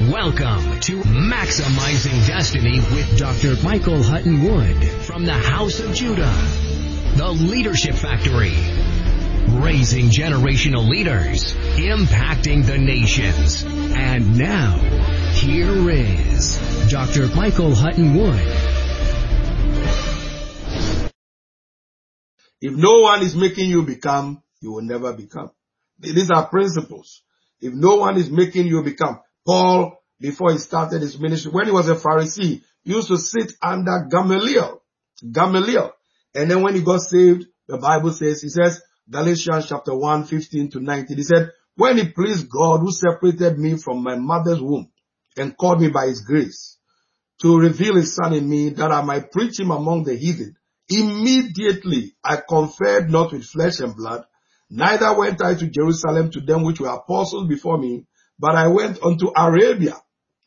Welcome to Maximizing Destiny with Dr. Michael Hutton Wood from the House of Judah, the Leadership Factory, raising generational leaders, impacting the nations. And now, here is Dr. Michael Hutton Wood. If no one is making you become, you will never become. These are principles. If no one is making you become, Paul, before he started his ministry, when he was a Pharisee, used to sit under Gamaliel. Gamaliel. And then when he got saved, the Bible says, he says, Galatians chapter 1, 15 to 19, he said, when it pleased God who separated me from my mother's womb and called me by his grace to reveal his son in me that I might preach him among the heathen, immediately I conferred not with flesh and blood, neither went I to Jerusalem to them which were apostles before me, but I went unto Arabia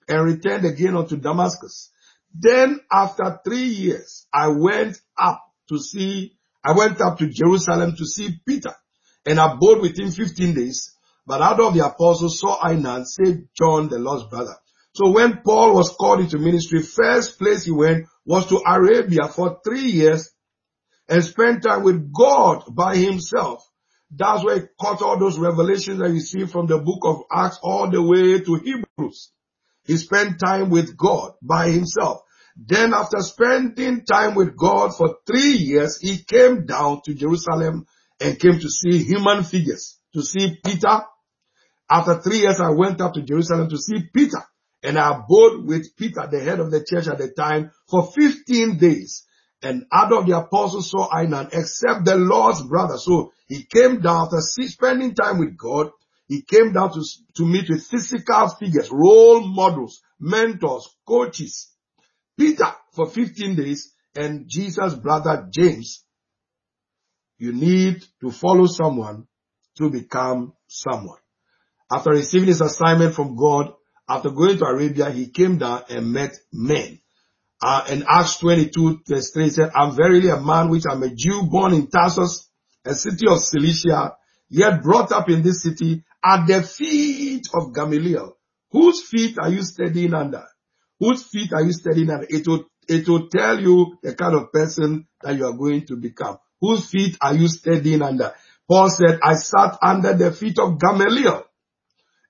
and returned again unto Damascus. Then after three years, I went up to see, I went up to Jerusalem to see Peter and abode with him 15 days. But out of the apostles saw I none save John, the lost brother. So when Paul was called into ministry, first place he went was to Arabia for three years and spent time with God by himself. That's where he caught all those revelations that you see from the book of Acts all the way to Hebrews. He spent time with God by himself. Then after spending time with God for three years, he came down to Jerusalem and came to see human figures, to see Peter. After three years, I went up to Jerusalem to see Peter and I abode with Peter, the head of the church at the time, for 15 days. And out of the apostles saw I except the Lord's brother. So he came down after spending time with God. He came down to, to meet with physical figures, role models, mentors, coaches. Peter for 15 days and Jesus' brother James. You need to follow someone to become someone. After receiving his assignment from God, after going to Arabia, he came down and met men. Uh, in Acts 22, verse 3 said, I'm verily a man which I am a Jew born in Tarsus, a city of Cilicia, yet brought up in this city at the feet of Gamaliel. Whose feet are you studying under? Whose feet are you studying under? It will, it will tell you the kind of person that you are going to become. Whose feet are you studying under? Paul said, I sat under the feet of Gamaliel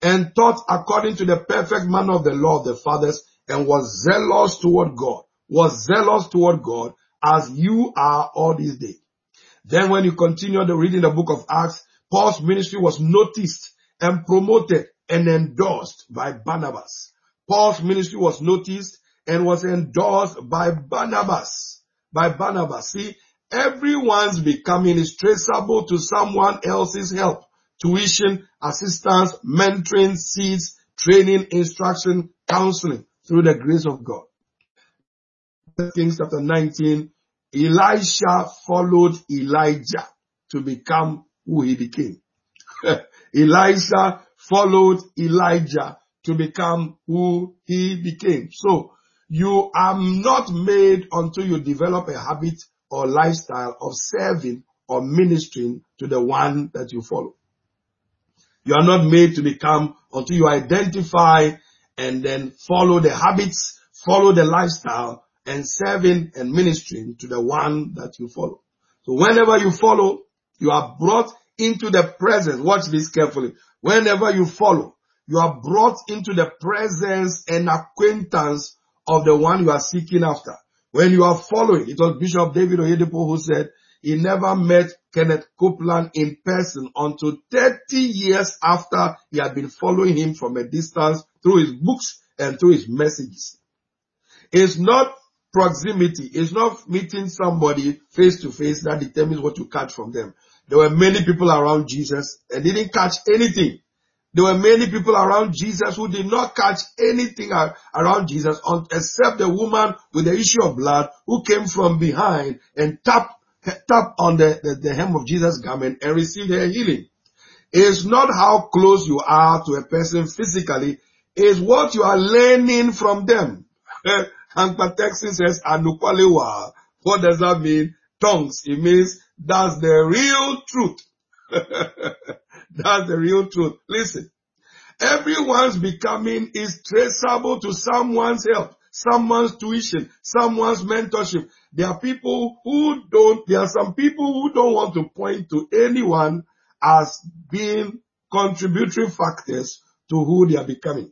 and taught according to the perfect manner of the law of the fathers and was zealous toward God, was zealous toward God as you are all these days. Then when you continue the reading the book of Acts, Paul's ministry was noticed and promoted and endorsed by Barnabas. Paul's ministry was noticed and was endorsed by Barnabas. By Barnabas. See, everyone's becoming is traceable to someone else's help. Tuition, assistance, mentoring, seeds, training, instruction, counseling through the grace of God. Kings chapter 19, Elisha followed Elijah to become who he became. Elisha followed Elijah to become who he became. So you are not made until you develop a habit or lifestyle of serving or ministering to the one that you follow. You are not made to become until you identify and then follow the habits, follow the lifestyle and serving and ministering to the one that you follow. So whenever you follow, you are brought into the presence. Watch this carefully. Whenever you follow, you are brought into the presence and acquaintance of the one you are seeking after. When you are following, it was Bishop David Oyedepo who said he never met Kenneth Copeland in person until 30 years after he had been following him from a distance through his books and through his messages. It's not proximity. It's not meeting somebody face to face that determines what you catch from them. There were many people around Jesus and didn't catch anything. There were many people around Jesus who did not catch anything around Jesus except the woman with the issue of blood who came from behind and tapped, tapped on the, the, the hem of Jesus' garment and receive her healing. It's not how close you are to a person physically, it's what you are learning from them. Hank Texan says, Anukwalewa. What does that mean? Tongues. It means that's the real truth. that's the real truth. Listen. Everyone's becoming is traceable to someone's help, someone's tuition, someone's mentorship. There are people who don't, there are some people who don't want to point to anyone as being contributory factors to who they are becoming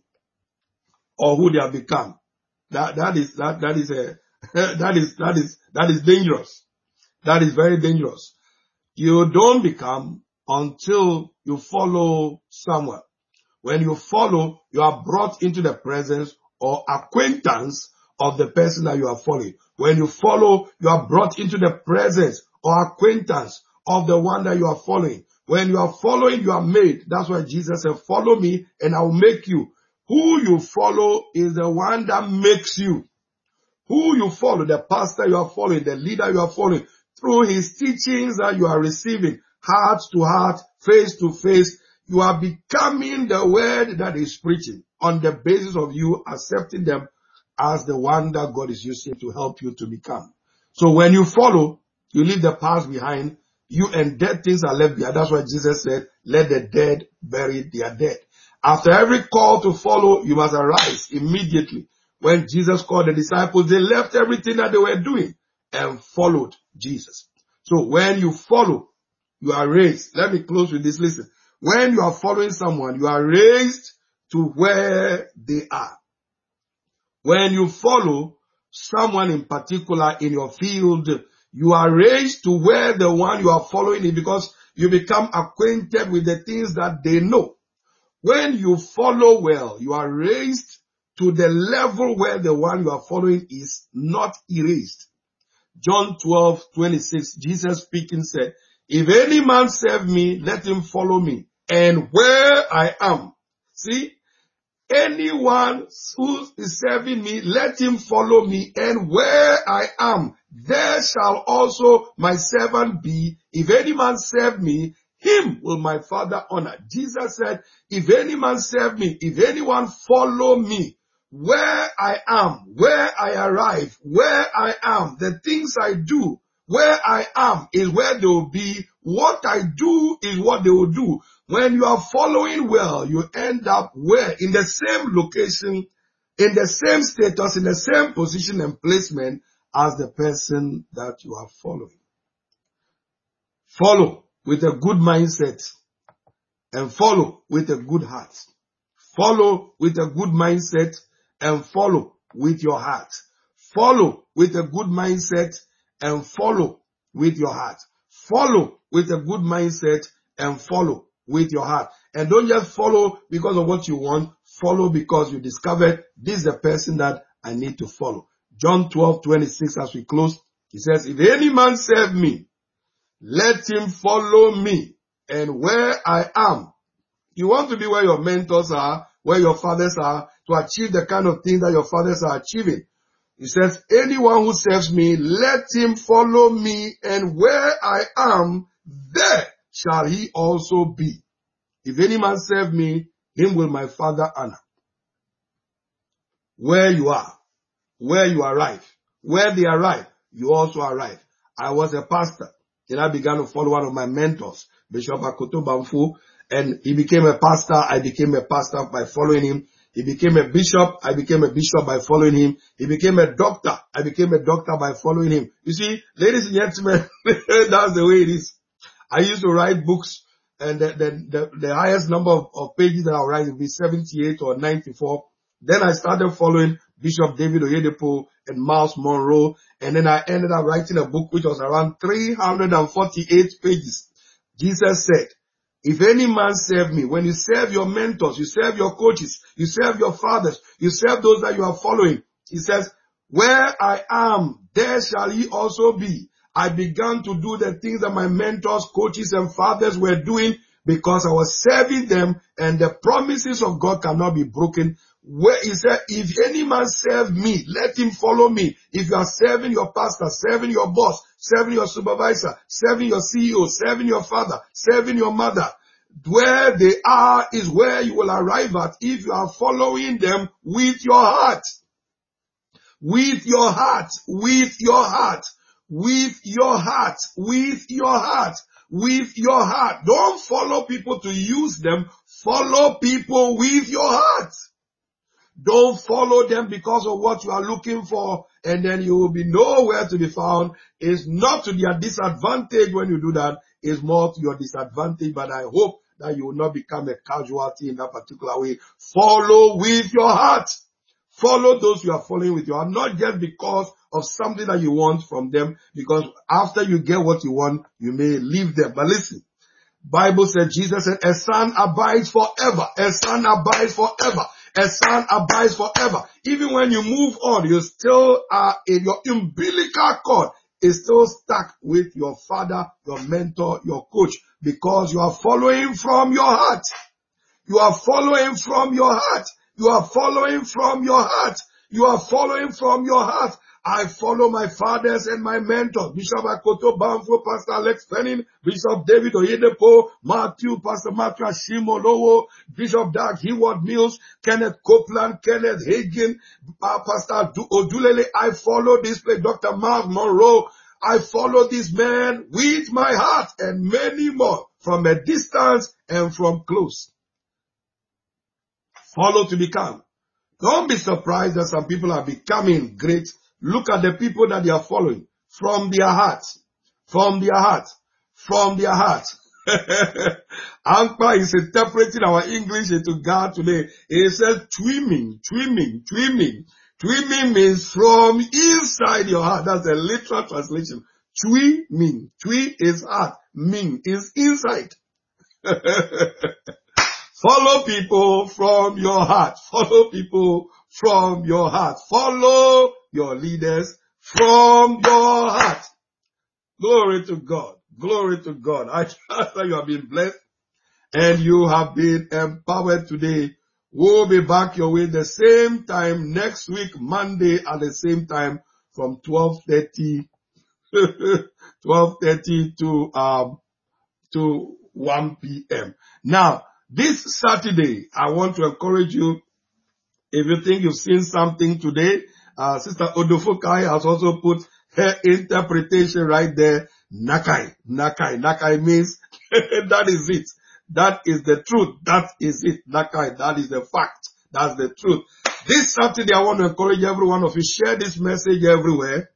or who they have become. That, that is, that, that is uh, a, that is, that is, that is dangerous. That is very dangerous. You don't become until you follow someone. When you follow, you are brought into the presence or acquaintance of the person that you are following. When you follow, you are brought into the presence or acquaintance of the one that you are following. When you are following, you are made. That's why Jesus said, follow me and I will make you. Who you follow is the one that makes you. Who you follow, the pastor you are following, the leader you are following, through his teachings that you are receiving, heart to heart, face to face, you are becoming the word that is preaching on the basis of you accepting them as the one that God is using to help you to become. So when you follow, you leave the past behind, you and dead things are left behind. That's why Jesus said, let the dead bury their dead. After every call to follow, you must arise immediately. When Jesus called the disciples, they left everything that they were doing and followed Jesus. So when you follow, you are raised. Let me close with this. Listen. When you are following someone, you are raised to where they are. When you follow someone in particular in your field, you are raised to where the one you are following is because you become acquainted with the things that they know. When you follow well, you are raised to the level where the one you are following is not erased. John 12, 26, Jesus speaking said, if any man serve me, let him follow me. And where I am, see, anyone who is serving me, let him follow me. And where I am, there shall also my servant be. If any man serve me, him will my father honor. Jesus said, if any man serve me, if anyone follow me, where I am, where I arrive, where I am, the things I do, where I am is where they will be. What I do is what they will do. When you are following well, you end up where? In the same location, in the same status, in the same position and placement as the person that you are following. Follow with a good mindset and follow with a good heart. Follow with a good mindset and follow with your heart. Follow with a good mindset and follow with your heart. Follow with a good mindset and follow with your heart. And don't just follow because of what you want. Follow because you discovered this is the person that I need to follow. John 12, 26 as we close, he says, if any man serve me, let him follow me and where I am. You want to be where your mentors are, where your fathers are, to achieve the kind of thing that your fathers are achieving. He says, anyone who serves me, let him follow me and where I am, there shall he also be. If any man serve me, him will my father honor. Where you are, where you arrive, where they arrive, you also arrive. I was a pastor. and I began to follow one of my mentors, Bishop Akoto Bamfu, and he became a pastor. I became a pastor by following him. He became a bishop. I became a bishop by following him. He became a doctor. I became a doctor by following him. You see, ladies and gentlemen, that's the way it is. I used to write books and the, the, the, the highest number of, of, pages that I write would be 78 or 94. Then I started following Bishop David Oyedepo and Myles Munroe. And then I ended up writing a book which was around 348 pages. Jesus said, if any man serve me, when you serve your mentors, you serve your coaches, you serve your fathers, you serve those that you are following, he says, where I am, there shall he also be. I began to do the things that my mentors, coaches, and fathers were doing because I was serving them and the promises of God cannot be broken. Where he said, if any man serve me, let him follow me. If you are serving your pastor, serving your boss, serving your supervisor, serving your CEO, serving your father, serving your mother, where they are is where you will arrive at if you are following them with your heart. With your heart, with your heart, with your heart, with your heart, with your heart. Don't follow people to use them. Follow people with your heart. Don't follow them because of what you are looking for and then you will be nowhere to be found. It's not to their disadvantage when you do that. It's more to your disadvantage, but I hope that you will not become a casualty in that particular way. Follow with your heart. Follow those you are following with your heart, not just because of something that you want from them, because after you get what you want, you may leave them. But listen, Bible said, Jesus said, a son abides forever. A son abides forever. A son abides forever. Even when you move on, you still are in your umbilical cord is still stuck with your father, your mentor, your coach, because you are following from your heart. You are following from your heart. You are following from your heart. You are following from your heart. I follow my fathers and my mentors, Bishop Akoto Banfo, Pastor Alex Penning, Bishop David Oyedepo, Matthew, Pastor Matthew Ashimolowo, Bishop Dag Heward Mills, Kenneth Copeland, Kenneth Hagin, uh, Pastor Odulele. I follow this place, Dr. Mark Monroe. I follow this man with my heart and many more from a distance and from close. Follow to become. Don't be surprised that some people are becoming great Look at the people that they are following from their heart, from their heart, from their heart. Ankpa is interpreting our English into God today. He says twimming, twimming, twimming. Twimming means from inside your heart. That's a literal translation. Twimming. Twi is heart. Ming is inside. Follow people from your heart. Follow people from your heart. Follow your leaders from your heart. Glory to God. Glory to God. I trust that you have been blessed and you have been empowered today. We'll be back your way the same time next week, Monday at the same time from 12.30, 12.30 to, um, to 1 p.m. Now, this Saturday, I want to encourage you, if you think you've seen something today, uh, Sister Odofokai has also put her interpretation right there. Nakai, Nakai, Nakai means that is it. That is the truth. That is it. Nakai, that is the fact. That's the truth. This Saturday, I want to encourage every one of you, share this message everywhere.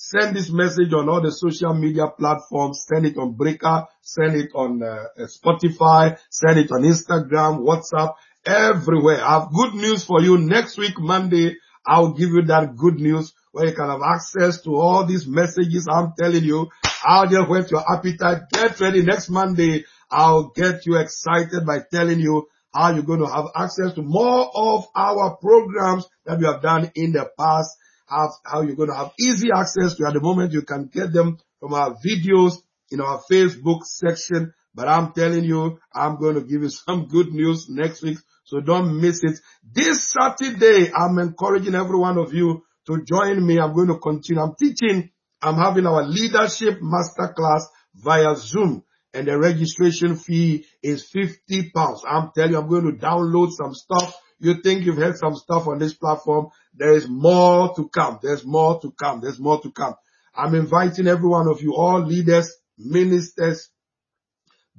Send this message on all the social media platforms. Send it on Breaker. Send it on uh, Spotify. Send it on Instagram, WhatsApp, everywhere. I have good news for you. Next week, Monday, I'll give you that good news where you can have access to all these messages I'm telling you. I'll just whet your appetite. Get ready next Monday. I'll get you excited by telling you how you're going to have access to more of our programs that we have done in the past. How, how you're going to have easy access to at the moment you can get them from our videos in our Facebook section. But I'm telling you, I'm going to give you some good news next week so don't miss it. This Saturday, I'm encouraging every one of you to join me. I'm going to continue. I'm teaching. I'm having our leadership masterclass via Zoom and the registration fee is 50 pounds. I'm telling you, I'm going to download some stuff. You think you've heard some stuff on this platform. There is more to come. There's more to come. There's more to come. I'm inviting every one of you, all leaders, ministers,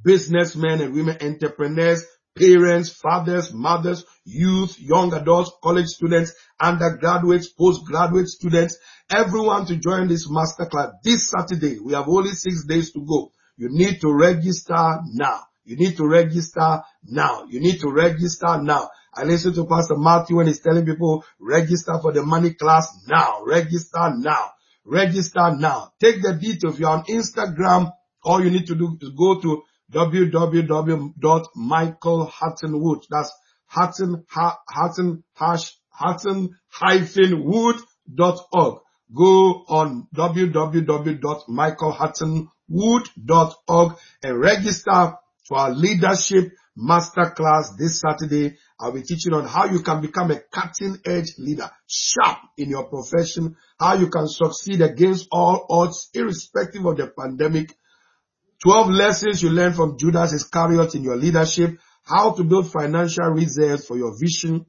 businessmen and women entrepreneurs, parents, fathers, mothers, youth, young adults, college students, undergraduates, postgraduate students, everyone to join this masterclass this Saturday. We have only six days to go. You need to register now. You need to register now. You need to register now. I listen to Pastor Matthew when he's telling people register for the money class now. Register now. Register now. Take the details. If you're on Instagram, all you need to do is go to www.michaelhuttonwood. That's Hutton, Hutton, hash, Hutton hyphen wood.org. Go on www.michaelhuttonwood.org and register for our leadership masterclass this Saturday. I'll be teaching on how you can become a cutting edge leader, sharp in your profession, how you can succeed against all odds, irrespective of the pandemic. 12 lessons you learn from Judas Iscariot in your leadership, how to build financial reserves for your vision,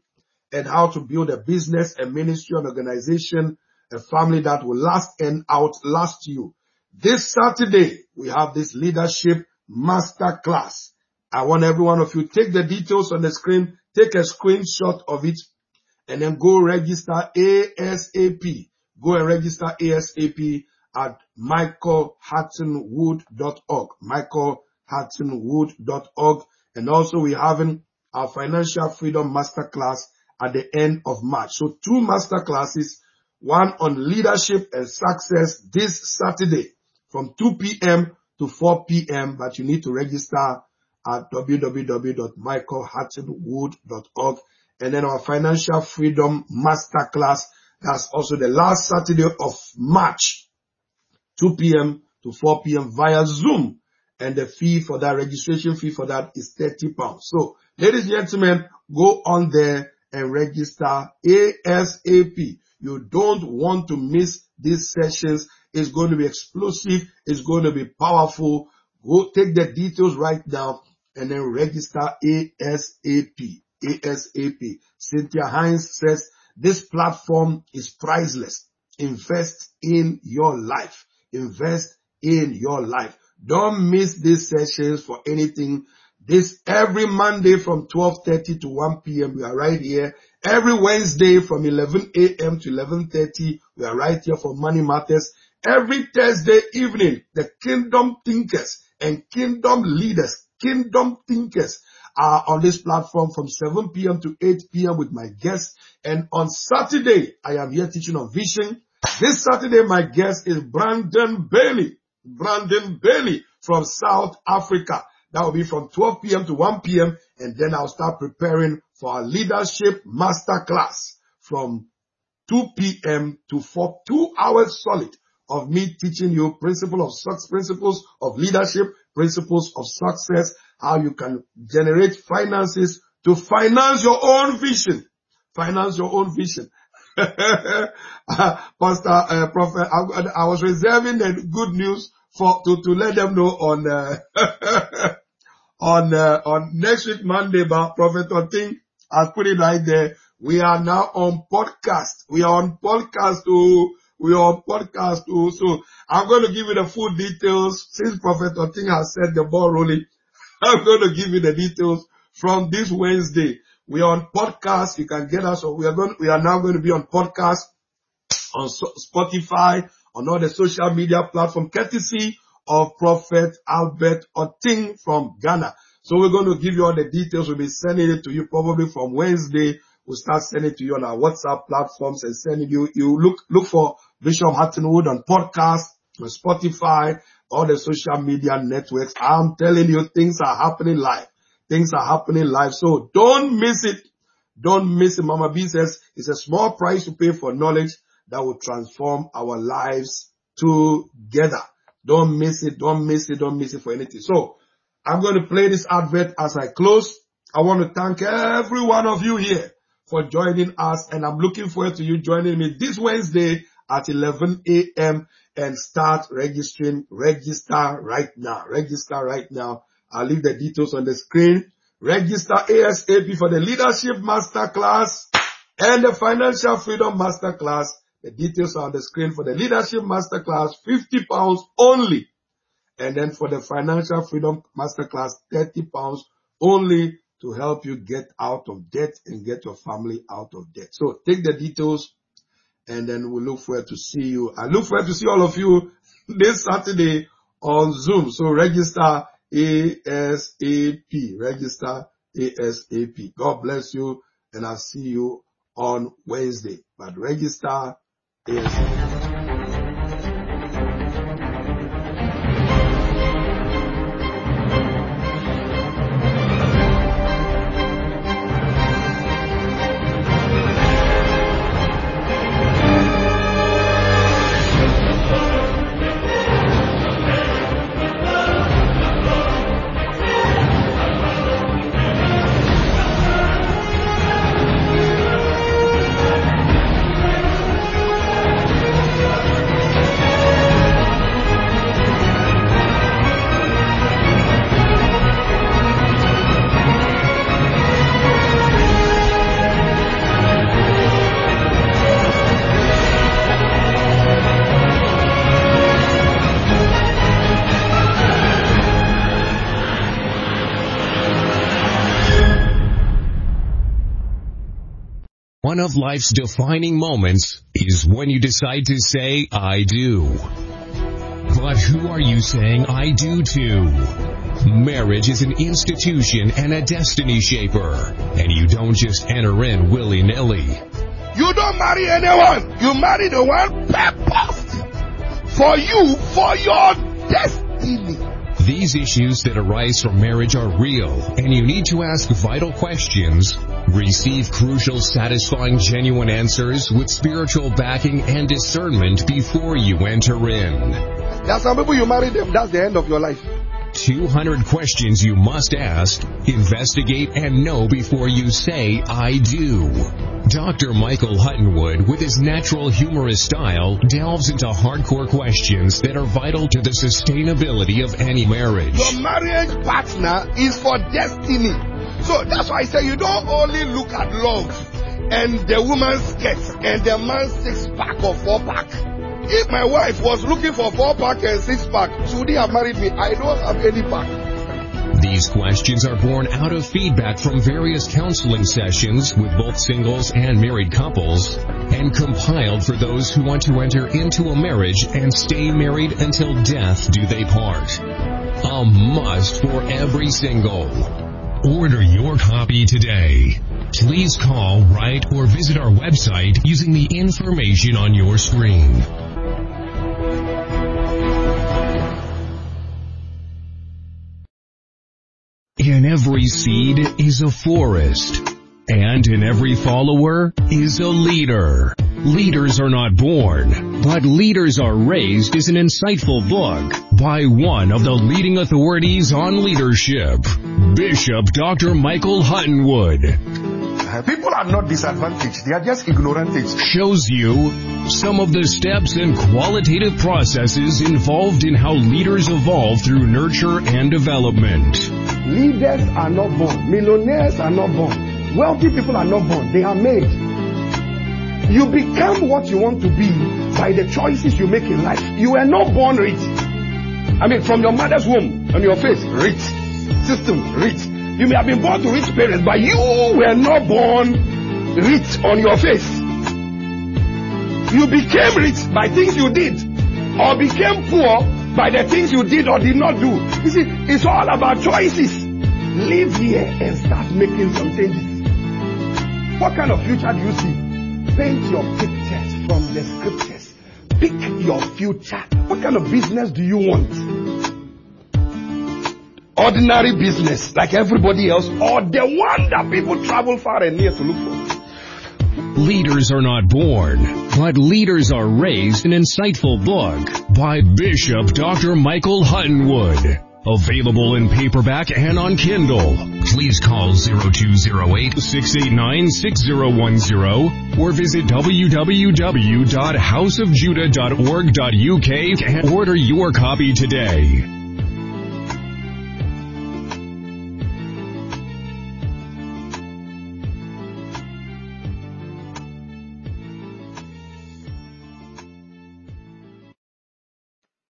and how to build a business, a ministry, an organization, a family that will last and outlast you. This Saturday, we have this leadership master class. I want every one of you take the details on the screen, take a screenshot of it, and then go register ASAP. Go and register ASAP at michaelhuttonwood.org. michaelhuttonwood.org. And also we having our financial freedom masterclass at the end of March. So two masterclasses, one on leadership and success this Saturday from 2 p.m. to 4 p.m. But you need to register at www.michaelhuttonwood.org. And then our financial freedom masterclass. That's also the last Saturday of March, 2 p.m. to 4 p.m. via Zoom. And the fee for that registration fee for that is 30 pounds. So ladies and gentlemen, go on there and register ASAP. You don't want to miss these sessions. It's going to be explosive. It's going to be powerful. Go take the details right now and then register ASAP. ASAP. Cynthia Hines says this platform is priceless. Invest in your life. Invest in your life. Don't miss these sessions for anything. This every Monday from 12.30 to 1 p.m. We are right here. Every Wednesday from 11 a.m. to 11.30. We are right here for Money Matters. Every Thursday evening, the Kingdom Thinkers and Kingdom Leaders, Kingdom Thinkers are on this platform from 7 p.m. to 8 p.m. with my guests. And on Saturday, I am here teaching on vision. This Saturday, my guest is Brandon Bailey. Brandon Bailey from South Africa. That will be from 12 p.m. to 1 p.m. And then I'll start preparing for our leadership master class from 2 p.m. to 4, two hours solid of me teaching you principles of success, principles of leadership, principles of success, how you can generate finances to finance your own vision. Finance your own vision. Pastor, uh, Prophet, I, I, was reserving the good news for, to, to let them know on, uh, on, uh, on next week Monday, but Prophet Oting has put it right there. We are now on podcast. We are on podcast too. On podcast too. So I'm going to give you the full details since Prophet Oting has said the ball rolling. I'm going to give you the details from this Wednesday. We are on podcast. You can get us. We are going, we are now going to be on podcast on Spotify, on all the social media platform, courtesy of Prophet Albert Oting from Ghana. So we're going to give you all the details. We'll be sending it to you probably from Wednesday. We'll start sending to you on our WhatsApp platforms and sending you, you look, look for Bishop Huttonwood on podcast, on Spotify, all the social media networks. I'm telling you, things are happening live. Things are happening live. So don't miss it. Don't miss it. Mama B says it's a small price to pay for knowledge that will transform our lives together. Don't miss it. Don't miss it. Don't miss it for anything. So I'm going to play this advert as I close. I want to thank every one of you here for joining us and I'm looking forward to you joining me this Wednesday at 11 a.m. and start registering. Register right now. Register right now. I'll leave the details on the screen. Register ASAP for the Leadership Masterclass and the Financial Freedom Masterclass the details are on the screen for the Leadership Masterclass, 50 pounds only. And then for the Financial Freedom Masterclass, 30 pounds only to help you get out of debt and get your family out of debt. So take the details and then we look forward to see you. I look forward to see all of you this Saturday on Zoom. So register ASAP. Register ASAP. God bless you and I'll see you on Wednesday. But register is One of life's defining moments is when you decide to say, I do. But who are you saying I do to? Marriage is an institution and a destiny shaper, and you don't just enter in willy-nilly. You don't marry anyone. You marry the one purposed for you, for your destiny. These issues that arise from marriage are real, and you need to ask vital questions, receive crucial, satisfying, genuine answers with spiritual backing and discernment before you enter in. There are some people you marry them, that's the end of your life. 200 questions you must ask, investigate, and know before you say, I do. Dr. Michael Huttonwood, with his natural humorous style, delves into hardcore questions that are vital to the sustainability of any marriage. Your marriage partner is for destiny. So that's why I say you don't only look at love and the woman's skirt and the man's six pack or four pack. If my wife was looking for four pack and six pack, should he have married me? I don't have any pack. These questions are born out of feedback from various counseling sessions with both singles and married couples and compiled for those who want to enter into a marriage and stay married until death do they part. A must for every single. Order your copy today. Please call, write, or visit our website using the information on your screen. In every seed is a forest, and in every follower is a leader. Leaders are not born, but leaders are raised is an insightful book by one of the leading authorities on leadership, Bishop Dr. Michael Huttonwood uh, people are not disadvantaged, they are just ignorant. Shows you some of the steps and qualitative processes involved in how leaders evolve through nurture and development. Leaders are not born, millionaires are not born, wealthy people are not born, they are made. You become what you want to be by the choices you make in life. You were not born rich. I mean, from your mother's womb, on your face, rich. System, rich. You may have been born to rich parents, but you were not born rich on your face. You became rich by things you did, or became poor by the things you did or did not do. You see, it's all about choices. Live here and start making some changes. What kind of future do you see? Paint your pictures from the scriptures. Pick your future. What kind of business do you want? ordinary business like everybody else or the one that people travel far and near to look for. Leaders are not born, but leaders are raised an insightful book by Bishop Dr. Michael Huttonwood. Available in paperback and on Kindle. Please call 0208-689-6010 or visit www.houseofjudah.org.uk and order your copy today.